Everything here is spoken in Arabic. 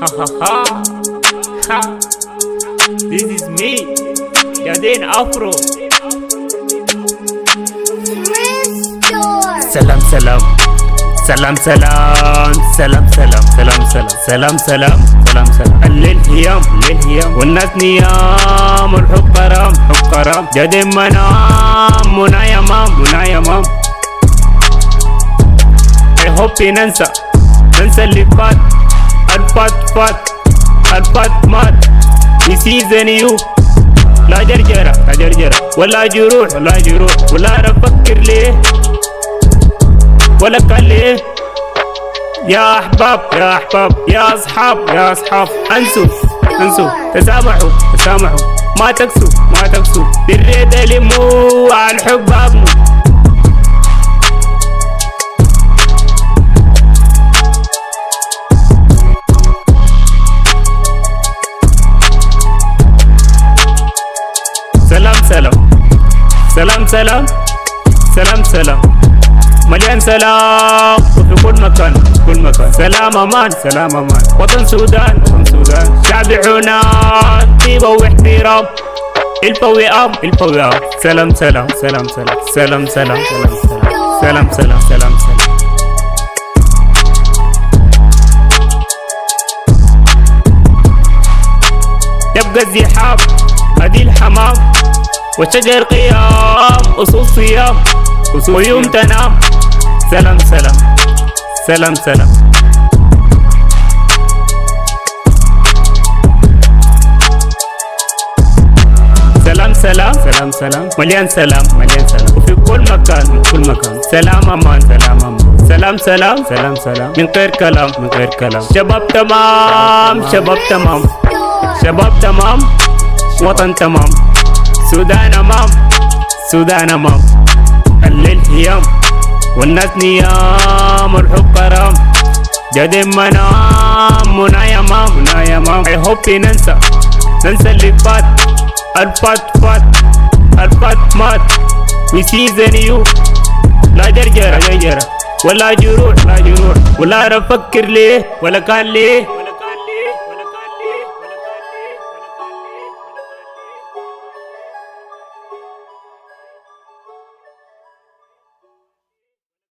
Ha ha ha. Ha. This is me. Jadin Afro. سلام سلام سلام سلام سلام سلام سلام سلام سلام سلام سلام سلام الليل هيام الليل هيام والناس نيام والحب قرام حب قرام جد منام منى يمام منى يمام I hope ننسى ننسى اللي فات الفات فات الفات مات نسيزن يو لا جرجرة لا جرجرة ولا جروح ولا جروح ولا أفكر ليه ولا قال ليه يا احباب يا احباب يا اصحاب يا اصحاب انسوا انسوا تسامحوا تسامحوا ما تكسوا ما تكسوا بالريد لموا على الحب ابنوا سلام سلام. سلام سلام. سلام سلام. مليان سلام. وفي كل مكان كل مكان. سلام أمان سلام أمان. وطن سودان وطن سودان. شعب عنان طيبة واحترام. الفا وئام الفا وئام سلام سلام سلام سلام. سلام سلام سلام سلام. سلام سلام سلام يبقى الزحام هدي الحمام. وشجر قيام أصول صيام ويوم تنام. سلام سلام. سلام سلام. سلام سلام. سلام سلام. مليان سلام. مليان سلام. وفي كل مكان كل مكان. سلام أمان. سلام أمان. سلام سلام. سلام سلام. من غير كلام. من غير كلام. شباب تمام. شباب تمام. شباب تمام. وطن تمام. سودان امام سودان امام الليل هيام والناس نيام والحب قرام جد منام منى يمام منى يمام I hope ننسى. ننسى اللي فات الفات فات الفات مات. We season you لا جرجرة جرجرة ولا جروح. لا جروح. ولا أفكر ليه ولا كان ليه.